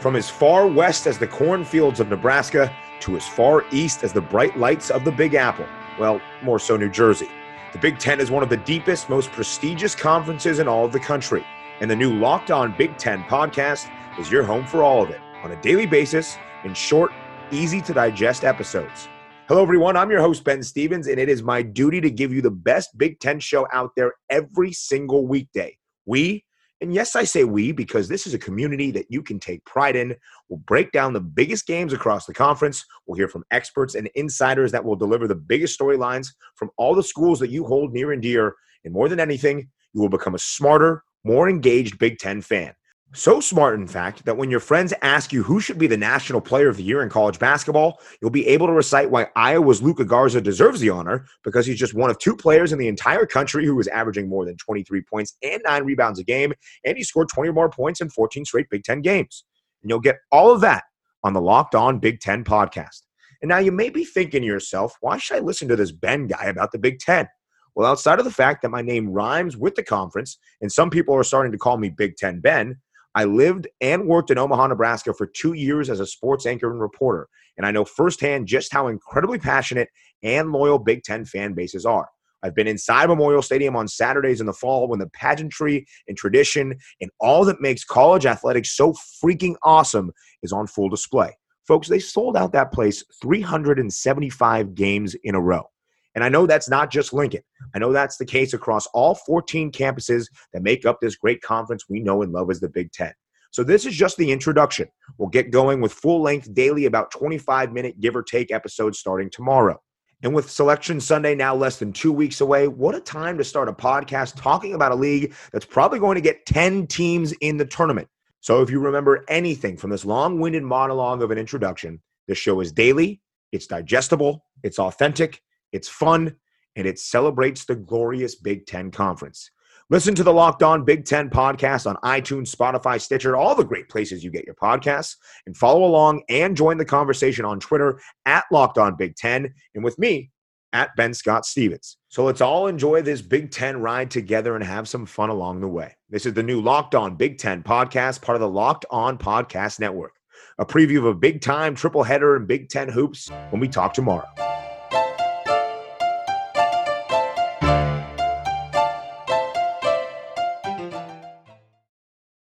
From as far west as the cornfields of Nebraska to as far east as the bright lights of the Big Apple. Well, more so New Jersey. The Big Ten is one of the deepest, most prestigious conferences in all of the country. And the new Locked On Big Ten podcast is your home for all of it on a daily basis in short, easy to digest episodes. Hello, everyone. I'm your host, Ben Stevens, and it is my duty to give you the best Big Ten show out there every single weekday. We and yes, I say we because this is a community that you can take pride in. We'll break down the biggest games across the conference. We'll hear from experts and insiders that will deliver the biggest storylines from all the schools that you hold near and dear. And more than anything, you will become a smarter, more engaged Big Ten fan. So smart, in fact, that when your friends ask you who should be the national player of the year in college basketball, you'll be able to recite why Iowa's Luka Garza deserves the honor because he's just one of two players in the entire country who is averaging more than 23 points and nine rebounds a game, and he scored 20 or more points in 14 straight Big Ten games. And you'll get all of that on the Locked On Big Ten podcast. And now you may be thinking to yourself, why should I listen to this Ben guy about the Big Ten? Well, outside of the fact that my name rhymes with the conference, and some people are starting to call me Big Ten Ben, I lived and worked in Omaha, Nebraska for two years as a sports anchor and reporter, and I know firsthand just how incredibly passionate and loyal Big Ten fan bases are. I've been inside Memorial Stadium on Saturdays in the fall when the pageantry and tradition and all that makes college athletics so freaking awesome is on full display. Folks, they sold out that place 375 games in a row. And I know that's not just Lincoln. I know that's the case across all 14 campuses that make up this great conference we know and love as the Big Ten. So this is just the introduction. We'll get going with full length daily, about 25 minute give or take episodes starting tomorrow. And with Selection Sunday now less than two weeks away, what a time to start a podcast talking about a league that's probably going to get 10 teams in the tournament. So if you remember anything from this long winded monologue of an introduction, the show is daily, it's digestible, it's authentic, it's fun, and it celebrates the glorious Big Ten Conference. Listen to the Locked On Big Ten podcast on iTunes, Spotify, Stitcher, all the great places you get your podcasts, and follow along and join the conversation on Twitter at Locked On Big Ten and with me at Ben Scott Stevens. So let's all enjoy this Big Ten ride together and have some fun along the way. This is the new Locked On Big Ten podcast, part of the Locked On Podcast Network. A preview of a big time triple header and Big Ten hoops when we talk tomorrow.